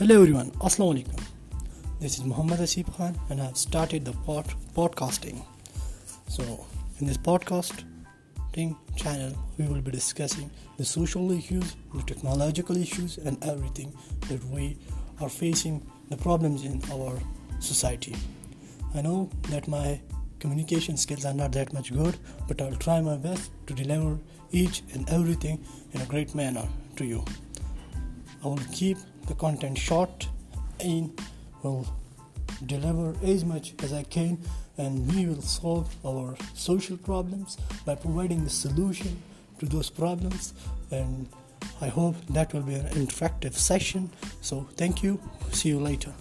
Hello everyone, Assalamu alaikum. This is Muhammad Asif Khan and I have started the pod- podcasting. So, in this podcasting channel, we will be discussing the social issues, the technological issues, and everything that we are facing, the problems in our society. I know that my communication skills are not that much good, but I'll try my best to deliver each and everything in a great manner to you. I will keep the content short and will deliver as much as I can, and we will solve our social problems by providing the solution to those problems. And I hope that will be an interactive session. So, thank you. See you later.